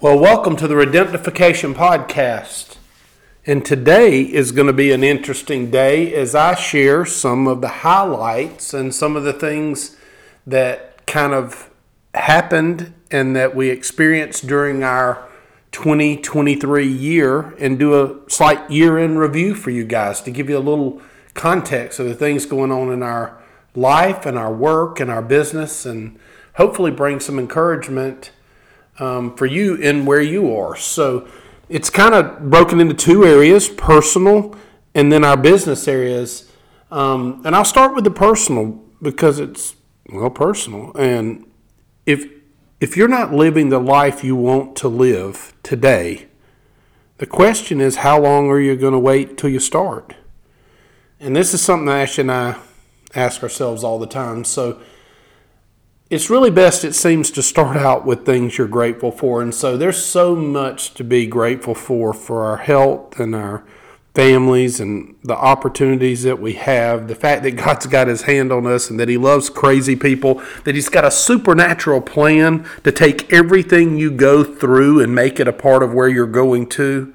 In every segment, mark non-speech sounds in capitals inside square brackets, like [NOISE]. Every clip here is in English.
Well, welcome to the Redemptification Podcast. And today is going to be an interesting day as I share some of the highlights and some of the things that kind of happened and that we experienced during our 2023 year and do a slight year in review for you guys to give you a little context of the things going on in our life and our work and our business and hopefully bring some encouragement um, for you in where you are. So it's kind of broken into two areas personal and then our business areas. Um, and I'll start with the personal because it's, well, personal. And if, if you're not living the life you want to live today, the question is how long are you going to wait till you start? And this is something Ash and I ask ourselves all the time. So it's really best, it seems, to start out with things you're grateful for. And so there's so much to be grateful for for our health and our families and the opportunities that we have. The fact that [LAUGHS] God's got his hand on us and that he loves crazy people, that he's got a supernatural plan to take everything you go through and make it a part of where you're going to.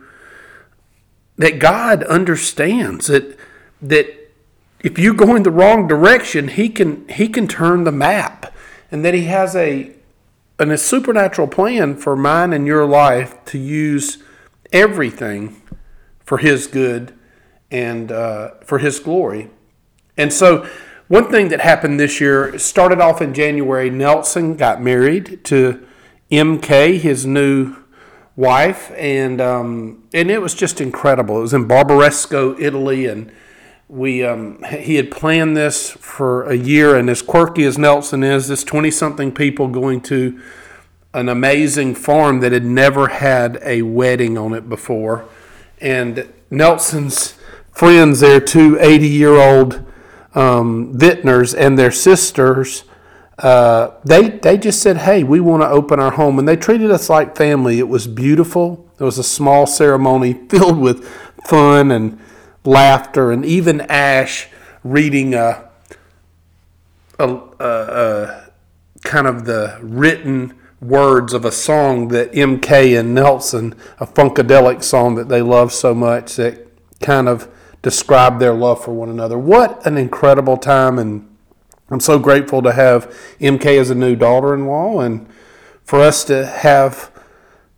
That God understands that that if you go in the wrong direction, he can he can turn the map and that He has a, a supernatural plan for mine and your life to use everything for His good and uh, for His glory. And so, one thing that happened this year started off in January. Nelson got married to MK, his new wife, and um, and it was just incredible. It was in Barbaresco, Italy, and we um, he had planned this for a year, and as quirky as Nelson is, this twenty something people going to an amazing farm that had never had a wedding on it before, and Nelson's friends there, two 80 year old um, vintners and their sisters. Uh, they they just said, "Hey, we want to open our home," and they treated us like family. It was beautiful. It was a small ceremony [LAUGHS] filled with fun and laughter, and even Ash reading a, a, a, a kind of the written words of a song that MK and Nelson, a funkadelic song that they love so much, that kind of describe their love for one another. What an incredible time, and I'm so grateful to have MK as a new daughter-in-law, and for us to have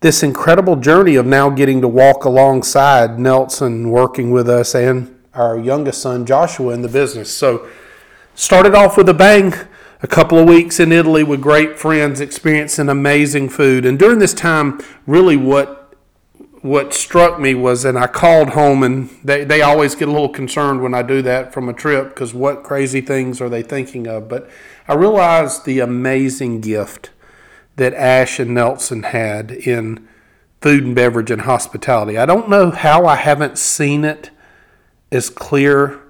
this incredible journey of now getting to walk alongside Nelson, working with us, and our youngest son Joshua in the business. So, started off with a bang. A couple of weeks in Italy with great friends, experiencing amazing food. And during this time, really what what struck me was, and I called home, and they, they always get a little concerned when I do that from a trip because what crazy things are they thinking of? But I realized the amazing gift that Ash and Nelson had in food and beverage and hospitality. I don't know how I haven't seen it as clear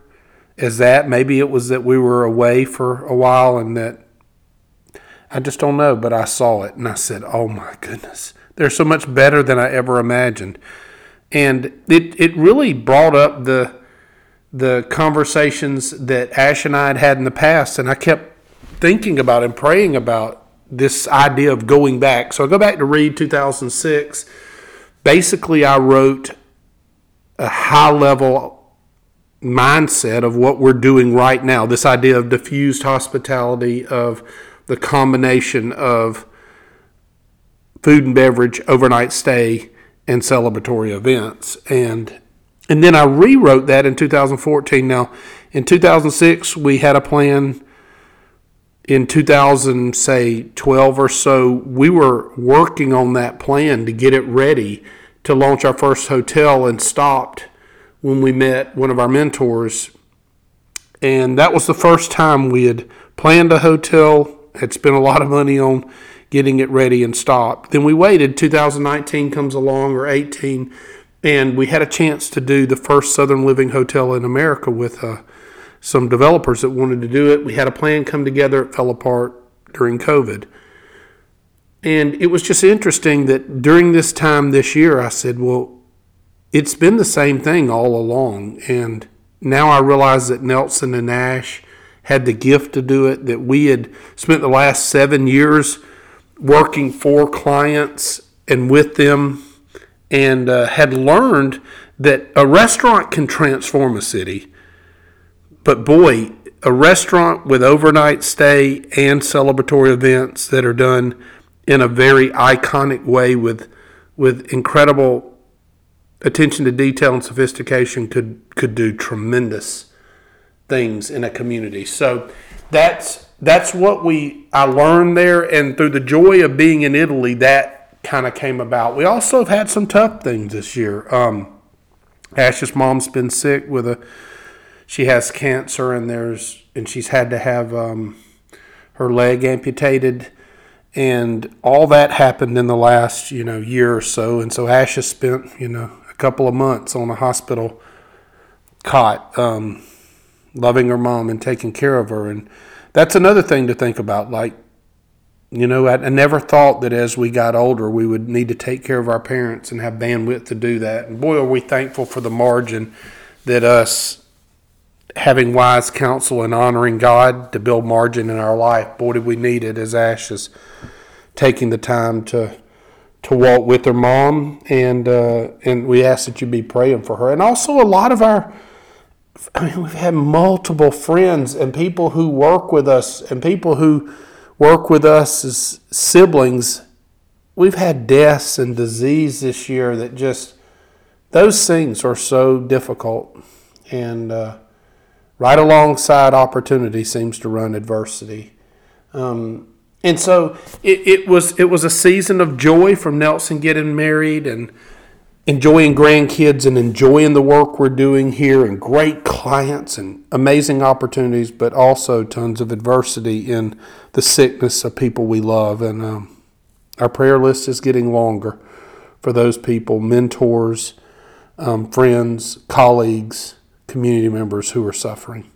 as that. Maybe it was that we were away for a while and that I just don't know, but I saw it and I said, oh my goodness, they're so much better than I ever imagined. And it, it really brought up the the conversations that Ash and I had had in the past, and I kept thinking about and praying about this idea of going back. So I go back to read 2006. Basically, I wrote a high level mindset of what we're doing right now. This idea of diffused hospitality, of the combination of food and beverage, overnight stay, and celebratory events. And and then I rewrote that in 2014. Now, in 2006, we had a plan in 2000, say 12 or so, we were working on that plan to get it ready to launch our first hotel and stopped when we met one of our mentors. And that was the first time we had planned a hotel, had spent a lot of money on getting it ready and stopped. Then we waited, 2019 comes along or 18, and we had a chance to do the first Southern Living Hotel in America with a some developers that wanted to do it. We had a plan come together, it fell apart during COVID. And it was just interesting that during this time this year, I said, well, it's been the same thing all along. And now I realize that Nelson and Ash had the gift to do it, that we had spent the last seven years working for clients and with them and uh, had learned that a restaurant can transform a city. But boy, a restaurant with overnight stay and celebratory events that are done in a very iconic way with with incredible attention to detail and sophistication could could do tremendous things in a community. So that's that's what we I learned there and through the joy of being in Italy that kind of came about. We also have had some tough things this year. Um, Ash's mom's been sick with a, she has cancer and there's, and she's had to have um, her leg amputated. And all that happened in the last, you know, year or so. And so Ash has spent, you know, a couple of months on a hospital cot, um, loving her mom and taking care of her. And that's another thing to think about. Like, you know, I, I, never thought that as we got older, we would need to take care of our parents and have bandwidth to do that. And boy, are we thankful for the margin that us having wise counsel and honoring God to build margin in our life. Boy, did we need it as Ash is taking the time to to walk with her mom, and uh, and we ask that you be praying for her. And also, a lot of our I mean, we've had multiple friends and people who work with us and people who work with us as siblings, we've had deaths and disease this year that just, those things are so difficult. And uh, right alongside opportunity seems to run adversity. Um, and so it, it was it was a season of joy from Nelson getting married and enjoying grandkids and enjoying the work we're doing here and great clients and amazing opportunities, but also tons of adversity in the sickness of people we love. And um, our prayer list is getting longer for those people, mentors, um, friends, colleagues, community members who are suffering.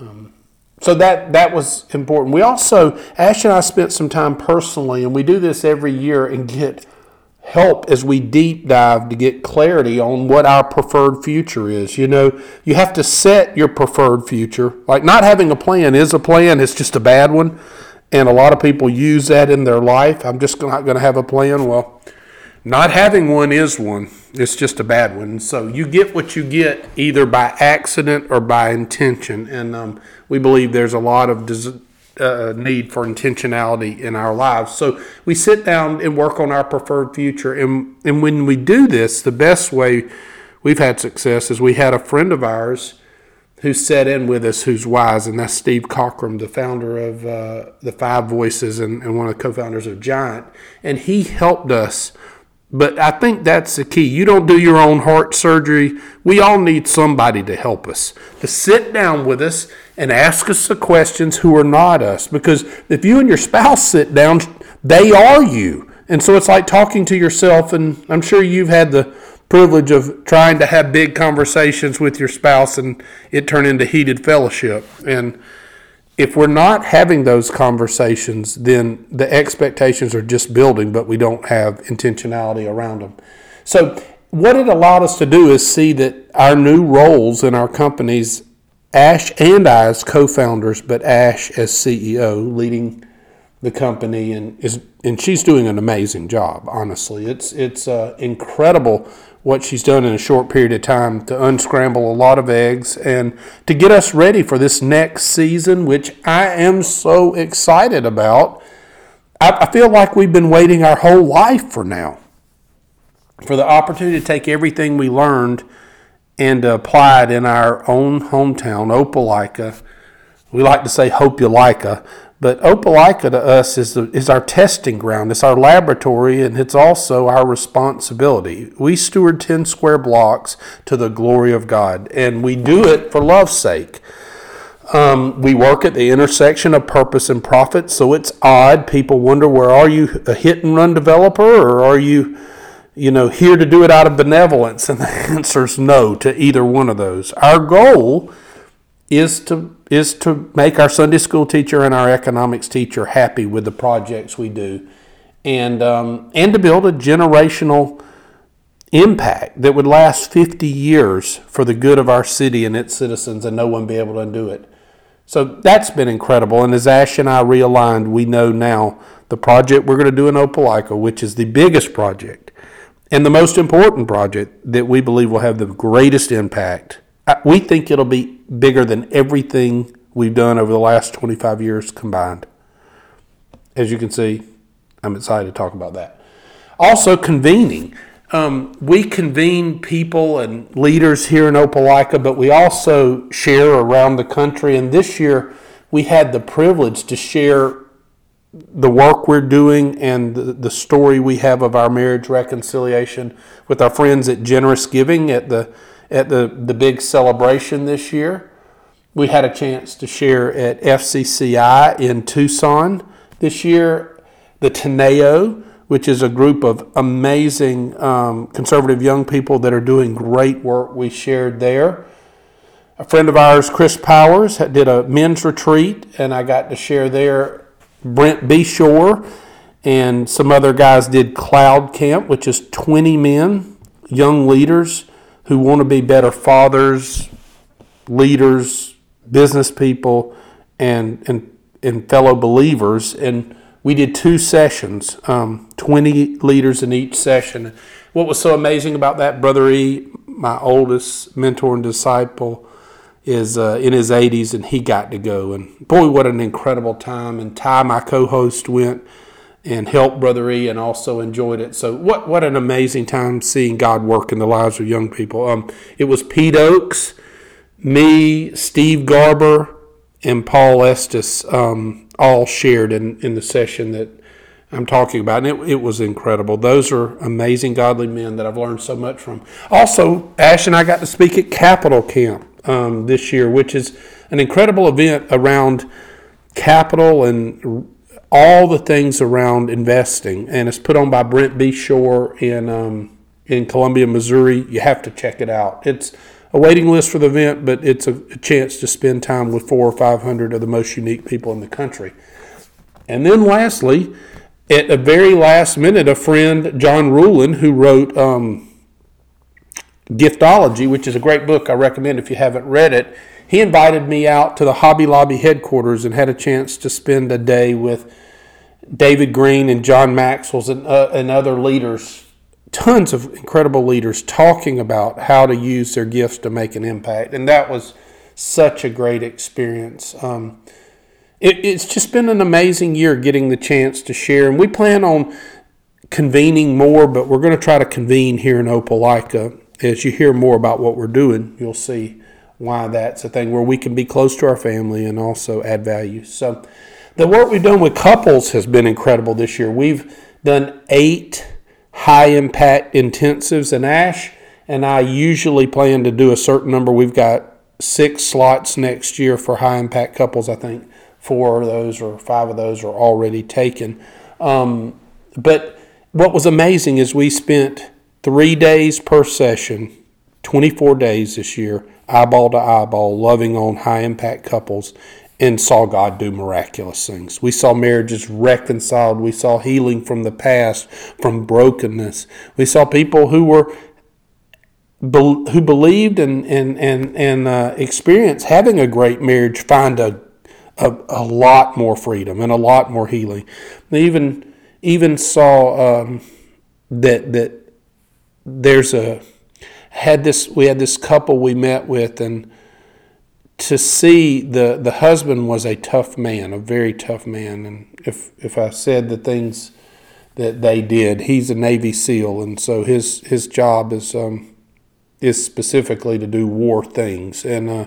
Um, so that that was important. We also Ash and I spent some time personally, and we do this every year and get help as we deep dive to get clarity on what our preferred future is. You know, you have to set your preferred future. Like not having a plan is a plan, it's just a bad one. And a lot of people use that in their life. I'm just not going to have a plan. Well, not having one is one. It's just a bad one. So you get what you get either by accident or by intention. And um, we believe there's a lot of des- uh, need for intentionality in our lives. So we sit down and work on our preferred future. And, and when we do this, the best way we've had success is we had a friend of ours who sat in with us who's wise, and that's Steve Cockram, the founder of uh, the Five Voices and, and one of the co founders of Giant. And he helped us but I think that's the key. You don't do your own heart surgery. We all need somebody to help us, to sit down with us and ask us the questions who are not us. Because if you and your spouse sit down, they are you. And so it's like talking to yourself, and I'm sure you've had the privilege of trying to have big conversations with your spouse and it turn into heated fellowship. And if we're not having those conversations, then the expectations are just building, but we don't have intentionality around them. So, what it allowed us to do is see that our new roles in our companies, Ash and I as co founders, but Ash as CEO, leading the company, and, is, and she's doing an amazing job, honestly. It's, it's uh, incredible what she's done in a short period of time to unscramble a lot of eggs and to get us ready for this next season, which I am so excited about. I, I feel like we've been waiting our whole life for now, for the opportunity to take everything we learned and apply it in our own hometown, Opelika. We like to say Hopelika, but Opelika to us is, the, is our testing ground. It's our laboratory, and it's also our responsibility. We steward 10 square blocks to the glory of God, and we do it for love's sake. Um, we work at the intersection of purpose and profit, so it's odd. People wonder, where are you a hit and run developer, or are you, you know, here to do it out of benevolence? [LAUGHS] And the answer is no to either one of those. Our goal is to is to make our Sunday school teacher and our economics teacher happy with the projects we do, and um, and to build a generational impact that would last 50 years for the good of our city and its citizens, and no one be able to undo it. So that's been incredible. And as Ash and I realigned, we know now the project we're going to do in Opelika, which is the biggest project and the most important project that we believe will have the greatest impact. We think it'll be bigger than everything we've done over the last 25 years combined. As you can see, I'm excited to talk about that. Also, convening. Um, we convene people and leaders here in Opelika, but we also share around the country. And this year, we had the privilege to share the work we're doing and the, the story we have of our marriage reconciliation with our friends at Generous Giving at the at the, the big celebration this year. We had a chance to share at FCCI in Tucson this year, the Teneo, which is a group of amazing um, conservative young people that are doing great work. We shared there. A friend of ours, Chris Powers, did a men's retreat, and I got to share there Brent Beshore and some other guys did Cloud Camp, which is 20 men, young leaders who want to be better fathers, leaders, business people, and, and, and fellow believers. And we did two sessions, um, 20 leaders in each session. What was so amazing about that, Brother E, my oldest mentor and disciple, is uh, in his 80s and he got to go. And boy, what an incredible time. And Ty, my co host, went and helped Brother E and also enjoyed it. So, what, what an amazing time seeing God work in the lives of young people. Um, it was Pete Oakes, me, Steve Garber, and Paul Estes um, all shared in, in the session that I'm talking about. And it, it was incredible. Those are amazing, godly men that I've learned so much from. Also, Ash and I got to speak at Capital Camp um, this year, which is an incredible event around capital and all the things around investing. And it's put on by Brent Beshore in um, in Columbia, Missouri. You have to check it out. It's a waiting list for the event, but it's a, a chance to spend time with four or five hundred of the most unique people in the country. And then lastly, at the very last minute, a friend, John Ruhlin, who wrote um, Giftology, which is a great book I recommend if you haven't read it. He invited me out to the Hobby Lobby headquarters and had a chance to spend a day with David Green and John Maxwell's and, uh, and other leaders, tons of incredible leaders talking about how to use their gifts to make an impact. And that was such a great experience. Um, it, it's just been an amazing year getting the chance to share. And we plan on convening more, but we're going to try to convene here in Opelika as you hear more about what we're doing, you'll see why that's a thing where we can be close to our family and also add value. So, the work we've done with couples has been incredible this year. We've done eight high impact intensives, and Ash and I usually plan to do a certain number. We've got six slots next year for high impact couples. I think four of those or five of those are already taken. Um, but what was amazing is we spent three days per session, 24 days this year, eyeball to eyeball, loving on high impact couples, and saw God do miraculous things. We saw marriages reconciled. We saw healing from the past, from brokenness. We saw people who were who believed and and and and uh, experienced having a great marriage find a, a, a lot more freedom and a lot more healing. They even even saw um, that that there's a had this we had this couple we met with and to see the the husband was a tough man, a very tough man, and if if I said the things that they did, he's a Navy SEAL, and so his his job is um, is specifically to do war things. And uh,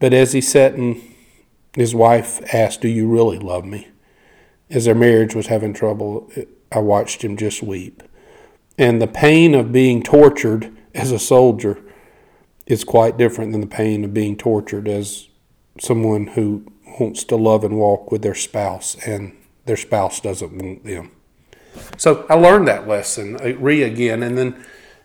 but as he sat and his wife asked, "Do you really love me?" As their marriage was having trouble, I watched him just weep. And the pain of being tortured as a soldier is quite different than the pain of being tortured as someone who wants to love and walk with their spouse and their spouse doesn't want them. So I learned that lesson uh, re again, and then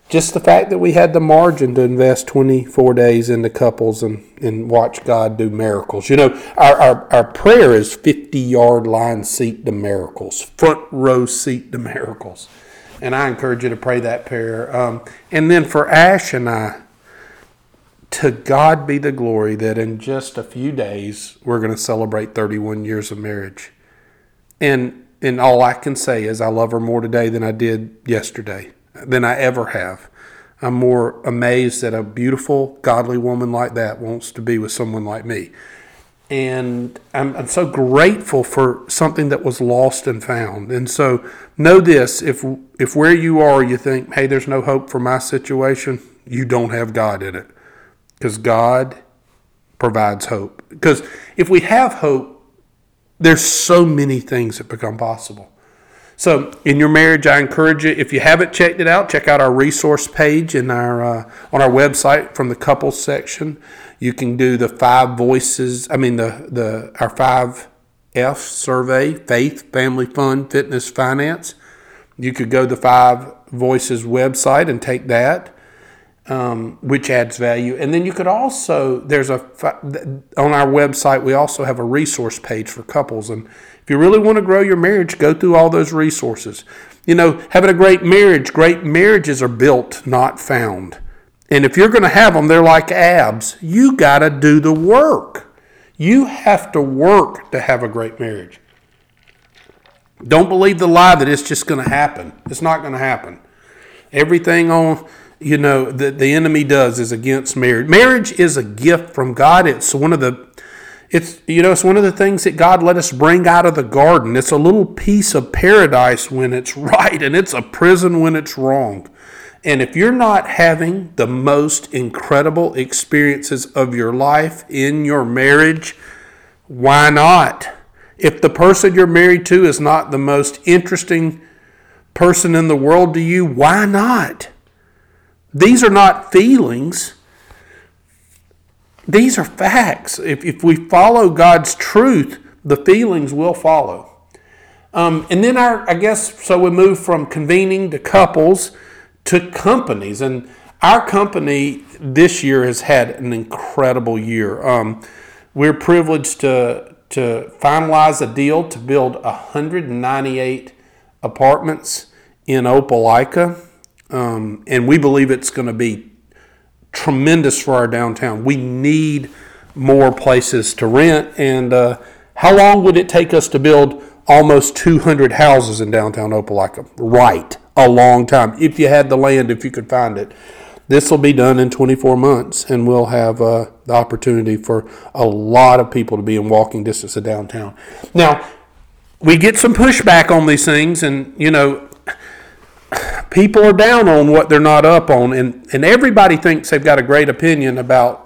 just the fact that we had the margin to invest 24 days into couples and, and watch God do miracles. You know, our, our, our prayer is 50 yard line seat to miracles, front row seat to miracles and I encourage you to pray that prayer. Um, and then for Ash and I, to God be the glory that in just a few days we're going to celebrate 31 years of marriage. And and all I can say is I love her more today than I did yesterday, than I ever have. I'm more amazed that a beautiful, godly woman like that wants to be with someone like me. And I'm, I'm so grateful for something that was lost and found. And so know this if, if where you are you think, hey, there's no hope for my situation, you don't have God in it. Because God provides hope. Because if we have hope, there's so many things that become possible. So, in your marriage, I encourage you. If you haven't checked it out, check out our resource page in our uh, on our website from the couples section. You can do the five voices. I mean the the our five F survey: faith, family, fun, fitness, finance. You could go to the five voices website and take that um, which adds value. And then you could also, there's a, on our website, we also have a resource page for couples. And if you really want to grow your marriage, go through all those resources. You know, having a great marriage, great marriages are built, not found. And if you're going to have them, they're like abs. You got to do the work. You have to work to have a great marriage. Don't believe the lie that it's just going to happen. It's not going to happen. Everything on you know that the enemy does is against marriage. Marriage is a gift from God. It's one of the it's you know it's one of the things that God let us bring out of the garden. It's a little piece of paradise when it's [LAUGHS] right and it's a prison when it's wrong. And if you're not having the most incredible experiences of your life in your marriage, why not? If the person you're married to is not the most interesting person in the world to you, why not? These are not feelings. These are facts. If, if we follow God's truth, the feelings will follow. Um, and then our, I guess, so we move from convening to couples to companies. And our company this year has had an incredible year. Um, we're privileged to, to finalize a deal to build 198 apartments in Opelika. Um, and we believe it's going to be tremendous for our downtown. We need more places to rent. And uh, how long would it take us to build almost 200 houses in downtown Opelika? Right, a long time. If you had the land, if you could find it. This will be done in 24 months, and we'll have uh, the opportunity for a lot of people to be in walking distance of downtown. Now, we get some pushback on these things, and you know, people are down on what they're not up on, and, and everybody thinks they've got a great opinion about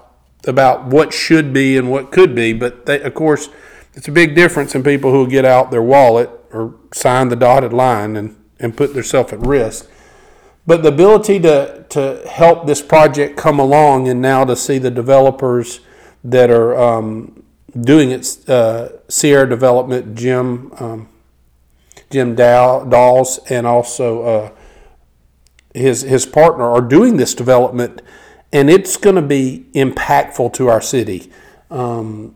about what should be and what could be. But they, of course, it's a big difference in people who get out their wallet or sign the dotted line and, and put themselves at risk. But the ability to, to help this project come along and now to see the developers that are um, doing it, uh, Sierra Development, Jim um, Jim Dow, Dawes, and also uh, his his partner are doing this development, and it's going to be impactful to our city. Um,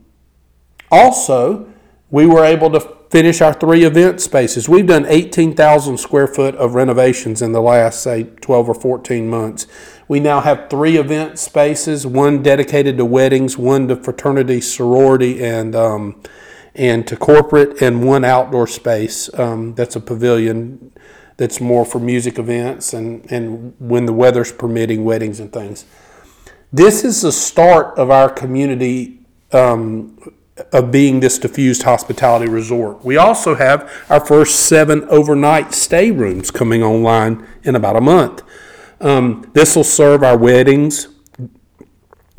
also, we were able to finish our three event spaces. We've done 18,000 square foot of renovations in the last, say, 12 or 14 months. We now have three event spaces one dedicated to weddings, one to fraternity, sorority, and um, and to corporate, and one outdoor space um, that's a pavilion that's more for music events and, and when the weather's permitting, weddings and things. This is the start of our community um, of being this diffused hospitality resort. We also have our first seven overnight stay rooms coming online in about a month. Um, this will serve our weddings,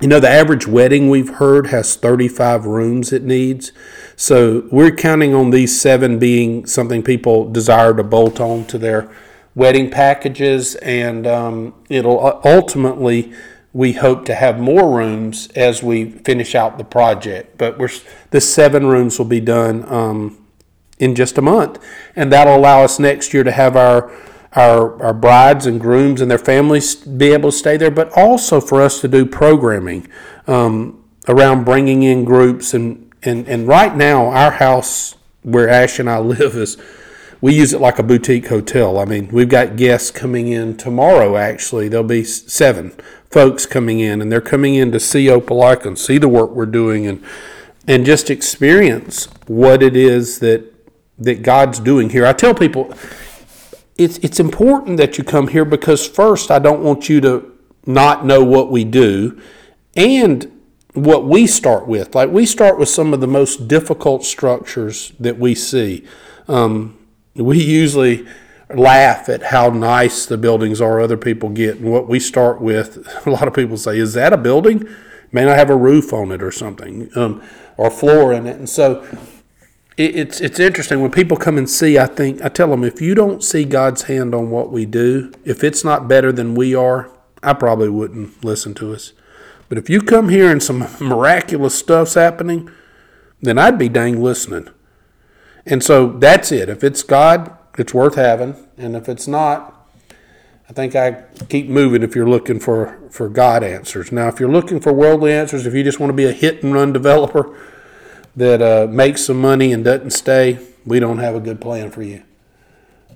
you know, the average wedding we've heard has 35 rooms it needs. So we're counting on these seven being something people desire to bolt on to their wedding packages. And um, it'll uh, ultimately, we hope to have more rooms as we finish out the project. But we're, the seven rooms will be done um, in just a month. And that'll allow us next year to have our our, our brides and grooms and their families be able to stay there, but also for us to do programming um, around bringing in groups. And, and, and right now, our house where Ash and I [LAUGHS] live is we use it like a boutique hotel. I mean, we've got guests coming in tomorrow. Actually, there'll be seven folks coming in, and they're coming in to see Opelika and see the work we're doing, and and just experience what it is that that God's doing here. I tell people it's it's important that you come here because first I don't want you to not know what we do and what we start with. Like we start with some of the most difficult structures that we see. Um, we usually laugh at how nice the buildings are other people get. And what we start with [LAUGHS] a lot of people say is that a building? May not have a roof on it or something um, or floor in it. And so it, it's it's interesting. When people come and see i think i tell them if you don't see god's hand on what we do if it's not better than we are i probably wouldn't listen to us. But if you come here and some [LAUGHS] miraculous stuff's happening then i'd be dang listening and so that's it if it's god it's worth having. And if it's not, I think I keep moving if you're looking for, for God answers. Now, if you're looking for worldly answers, if you just want to be a hit and run developer that uh, makes some money and doesn't stay, we don't have a good plan for you.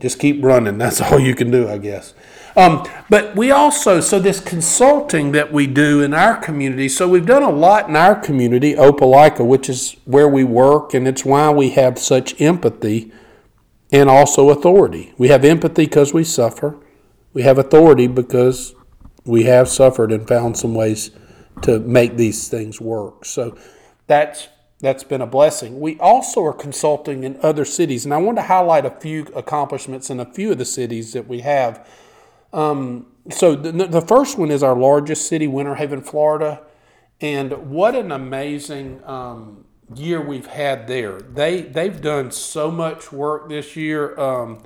Just keep running. That's [LAUGHS] all you can do, I guess. Um, but we also, so this consulting that we do in our community, so we've done a lot in our community, Opelika, which is where we work, and it's why we have such empathy and also authority. We have empathy because we suffer. We have authority because we have suffered and found some ways to make these things work. So that's that's been a blessing. We also are consulting in other cities, and I want to highlight a few accomplishments in a few of the cities that we have. Um, so the, the first one is our largest city, Winter Haven, Florida, and what an amazing um, year we've had there. They they've done so much work this year um,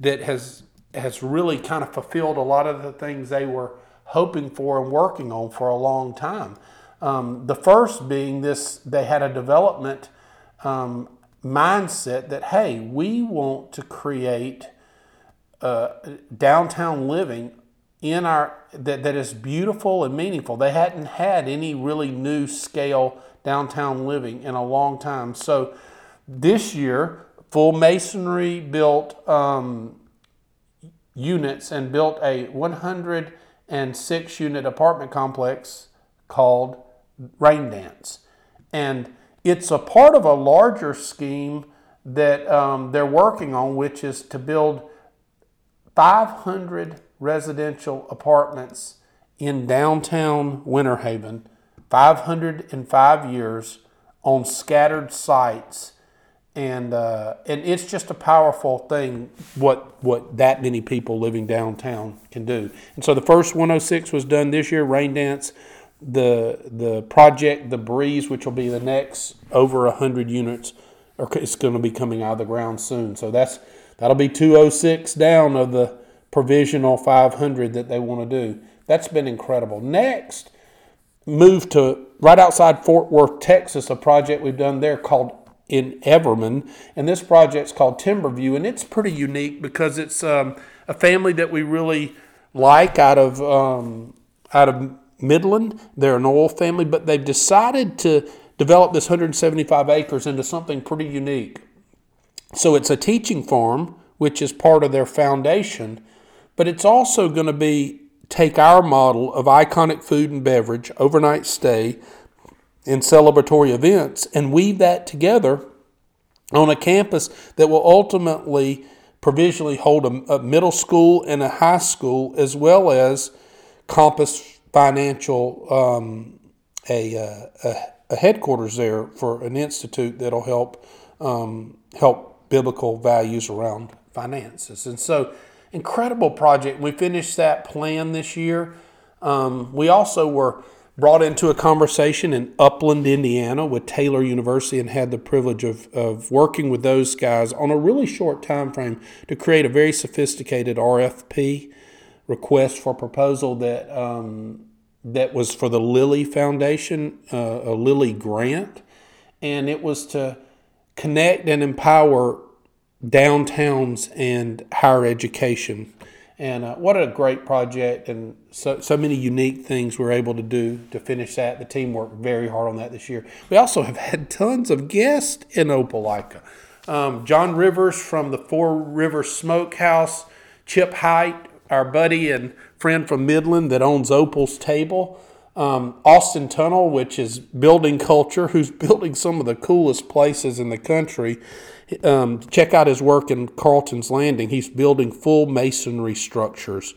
that has has really kind of fulfilled a lot of the things they were hoping for and working on for a long time. Um, the first being this, they had a development um, mindset that hey, we want to create uh, downtown living in our that, that is beautiful and meaningful. They hadn't had any really new scale downtown living in a long time. So this year, full masonry built um, units and built a 106 unit apartment complex called Rain Dance. And it's a part of a larger scheme that um, they're working on, which is to build 500 residential apartments in downtown Winter Haven 505 years on scattered sites. And, uh, and it's just a powerful thing what, what that many people living downtown can do. And so the first 106 was done this year, Rain Dance. The, the project, The Breeze, which will be the next over 100 units, it's going to be coming out of the ground soon. So that's, that'll be 206 down of the provisional 500 that they want to do. That's been incredible. Next, move to right outside Fort Worth, Texas, a project we've done there called in Everman. And this project's called Timberview, and it's pretty unique because it's um, a family that we really like out of um, out of Midland. They're an oil family, but they've decided to develop this 175 acres into something pretty unique. So it's a teaching farm, which is part of their foundation, but it's also going to be take our model of iconic food and beverage, overnight stay, and celebratory events and weave that together on a campus that will ultimately provisionally hold a, a middle school and a high school as well as Compass Financial, um, a, uh, a, a, headquarters there for an institute that'll help um, help biblical values around finances. And so incredible project. We finished that plan this year. Um, we also were brought into a conversation in Upland, Indiana, with Taylor University, and had the privilege of, of working with those guys on a really short time frame to create a very sophisticated RFP request for proposal that um, that was for the Lilly Foundation, uh, a Lilly grant, and it was to connect and empower downtowns and higher education. And uh, what a great project, and so, so many unique things we are able to do to finish that. The team worked very hard on that this year. We also have had tons of guests in Opelika. um, John Rivers from the Four River Smokehouse, Chip Height, our buddy and friend from Midland that owns Opal's Table, um, Austin Tunnell, which is building culture, who's [LAUGHS] building some of the coolest places in the country. Um, check out his work in Carlton's Landing. He's building full masonry structures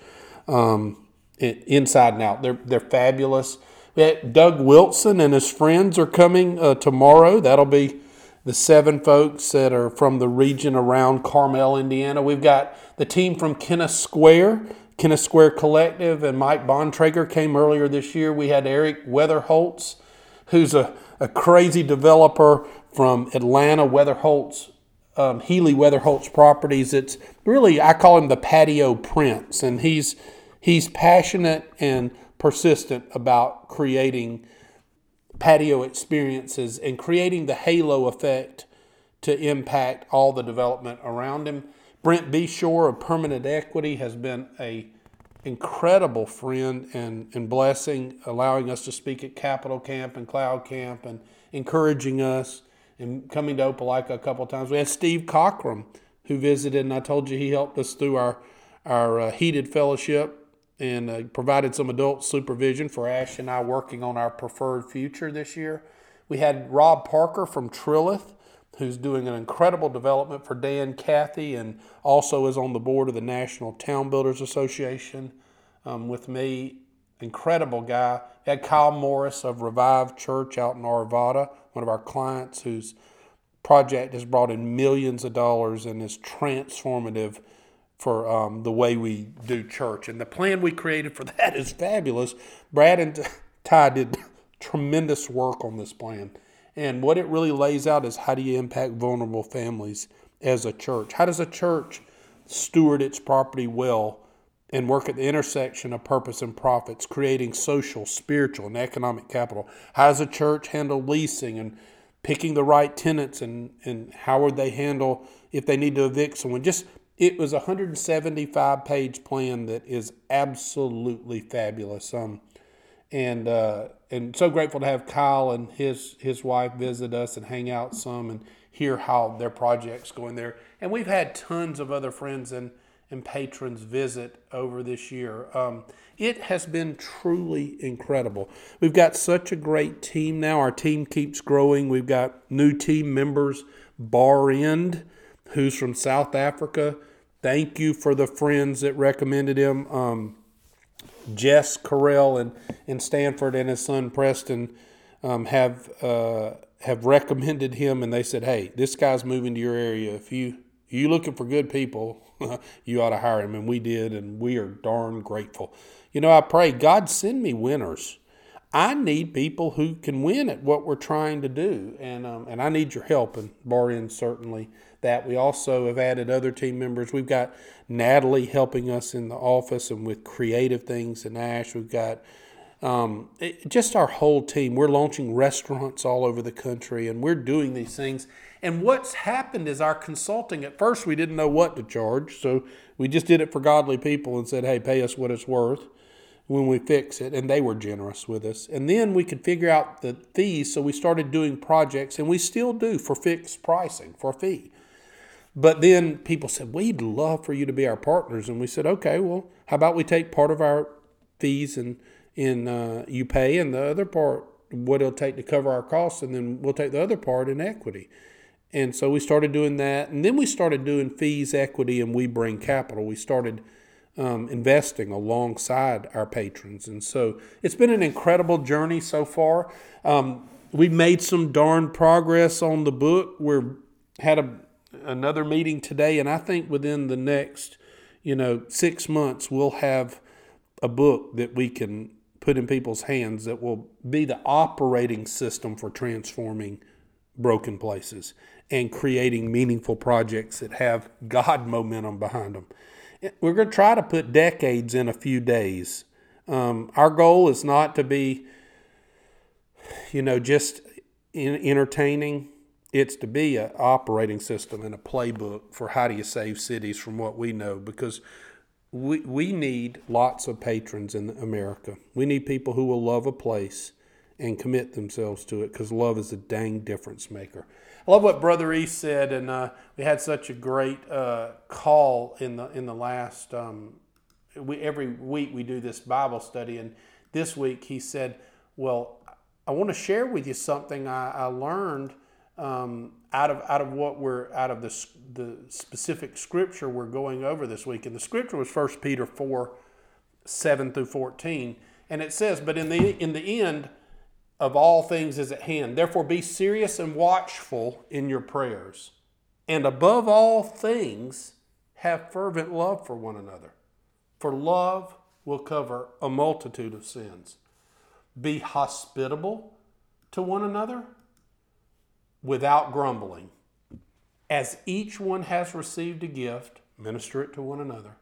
um, inside and out. They're, they're fabulous. Doug Wilson and his friends are coming uh, tomorrow. That'll be the seven folks that are from the region around Carmel, Indiana. We've got the team from Kennett Square, Kennett Square Collective, and Mike Bontrager came earlier this year. We had Eric Weatherholtz, who's a, a crazy developer from Atlanta, Weatherholtz, um, Healey Weatherholtz Properties. It's really, I call him the patio prince, and he's, he's passionate and persistent about creating patio experiences and creating the halo effect to impact all the development around him. Brent Beshore of Permanent Equity has been a incredible friend and, and blessing, allowing us to speak at Capital Camp and Cloud Camp and encouraging us and coming to Opelika a couple of times. We had Steve Cockram who visited, and I told you he helped us through our our uh, heated fellowship and uh, provided some adult supervision for Ash and I working on our preferred future this year. We had Rob Parker from Trilith, who's doing an incredible development for Dan Cathy and also is on the board of the National Town Builders Association um, with me. Incredible guy. We had Kyle Morris of Revive Church out in Arvada, one of our clients whose project has brought in millions of dollars and is transformative for um, the way we do church. And the plan we created for [LAUGHS] that is fabulous. Brad and Ty did tremendous work on this plan. And what it really lays out is how do you impact vulnerable families as a church? How does a church steward its property well and work at the intersection of purpose and profits, creating social, spiritual, and economic capital? How does a church handle leasing and picking the right tenants and, and how would they handle if they need to evict someone? Just it was a 175 page plan that is absolutely fabulous. Um, and uh, and so grateful to have Kyle and his his wife visit us and hang out some and hear how their project's going there. And we've had tons of other friends and and patrons visit over this year. Um, it has been truly incredible. We've got such a great team now. Our team keeps growing. We've got new team members, bar end who's from South Africa. Thank you for the friends that recommended him. Um, Jess Carell and in Stanford and his son Preston um, have uh, have recommended him, and they said, "Hey, this guy's moving to your area. If you you looking for good people, [LAUGHS] you ought to hire him." And we did, and we are darn grateful. You know, I pray God send me winners. I need people who can win at what we're trying to do, and um, and I need your help. And Barin certainly that. We also have added other team members. We've got Natalie helping us in the office and with creative things in Ash. We've got um, it, just our whole team. We're launching restaurants all over the country and we're doing these things. And what's happened is our consulting, at first we didn't know what to charge. So we just did it for godly people and said, hey, pay us what it's worth when we fix it. And they were generous with us. And then we could figure out the fees. So we started doing projects and we still do for fixed pricing, for a fee. But then people said, We'd love for you to be our partners. And we said, Okay, well, how about we take part of our fees and, and uh, you pay, and the other part, what it'll take to cover our costs, and then we'll take the other part in equity. And so we started doing that. And then we started doing fees, equity, and we bring capital. We started um, investing alongside our patrons. And so it's been an incredible journey so far. Um, we've made some darn progress on the book. We're had a another meeting today, and I think within the next, you know, six months, we'll have a book that we can put in people's hands that will be the operating system for transforming broken places and creating meaningful projects that have God momentum behind them. We're going to try to put decades in a few days. Um, our goal is not to be, you know, just in entertaining it's to be an operating system and a playbook for how do you save cities from what we know because we, we need lots of patrons in America. We need people who will love a place and commit themselves to it because love is a dang difference maker. I love what Brother East said, and uh, we had such a great uh, call in the in the last. Um, we, every week we do this Bible study, and this week he said, "Well, I want to share with you something I, I learned um, out of out of what we're out of the the specific scripture we're going over this week. And the scripture was 1 Peter four, seven through fourteen, and it says, "But in the in the end." of all things is at hand. Therefore, be serious and watchful in your prayers. And above all things, have fervent love for one another. For love will cover a multitude of sins. Be hospitable to one another without grumbling. As each one has received a gift, minister it to one another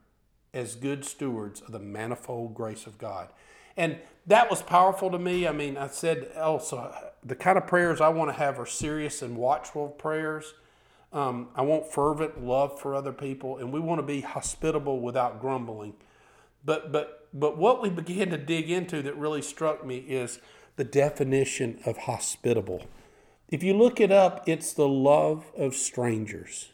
as good stewards of the manifold grace of God. And that was powerful to me. I mean, I said also the kind of prayers I want to have are serious and watchful prayers. Um, I want fervent love for other people, and we want to be hospitable without grumbling. But but but what we began to dig into that really struck me is the definition of hospitable. If you look it up, it's the love of strangers.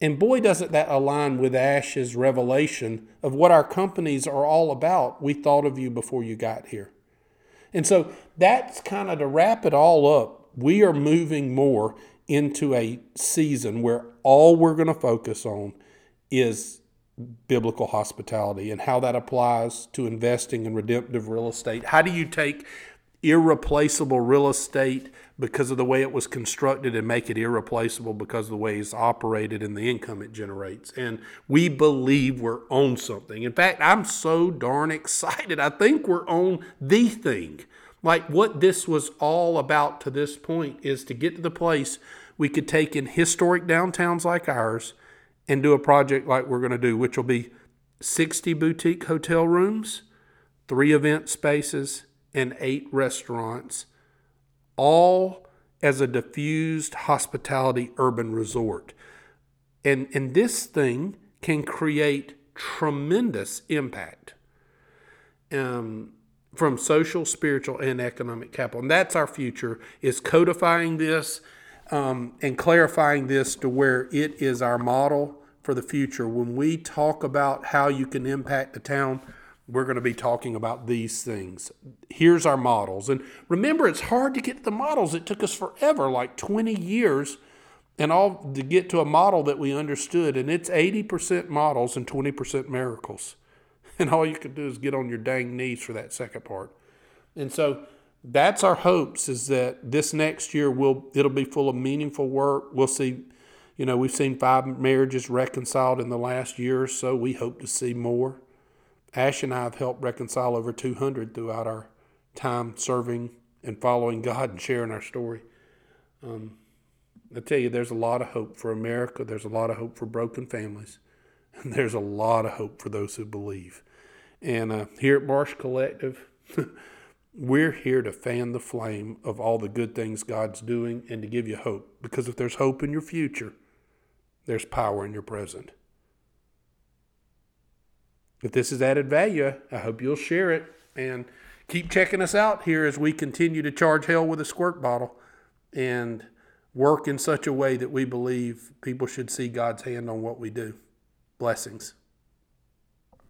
And boy, doesn't that align with Ash's revelation of what our companies are all about. We thought of you before you got here. And so that's kind of to wrap it all up. We are moving more into a season where all we're going to focus on is biblical hospitality and how that applies to investing in redemptive real estate. How do you take irreplaceable real estate because of the way it was constructed and make it irreplaceable because of the way it's operated and the income it generates. And we believe we're on something. In fact, I'm so darn excited. I think we're on the thing. Like what this was all about to this point is to get to the place we could take in historic downtowns like ours and do a project like we're going to do, which will be 60 boutique hotel rooms, three event spaces, and eight restaurants all as a diffused hospitality urban resort. And, and this thing can create tremendous impact um, from social, spiritual, and economic capital. And that's our future, is codifying this um, and clarifying this to where it is our model for the future. When we talk about how you can impact the town, we're going to be talking about these things. Here's our models. And remember, it's hard to get the models. It took us forever, like 20 years, and all to get to a model that we understood. And it's 80% models and 20% miracles. [LAUGHS] And all you can do is get on your dang knees for that second part. And so that's our hopes is that this next year will it'll be full of meaningful work. We'll see, you know, we've seen five marriages reconciled in the last year or so. We hope to see more. Ash and I have helped reconcile over 200 throughout our time serving and following God and sharing our story. Um, I tell you, there's a lot of hope for America. There's a lot of hope for broken families. And [LAUGHS] there's a lot of hope for those who believe. And uh, here at Marsh Collective, [LAUGHS] we're here to fan the flame of all the good things God's doing and to give you hope. Because if there's hope in your future, there's power in your present. If this is added value, I hope you'll share it and keep checking us out here as we continue to charge hell with a squirt bottle and work in such a way that we believe people should see God's hand on what we do. Blessings.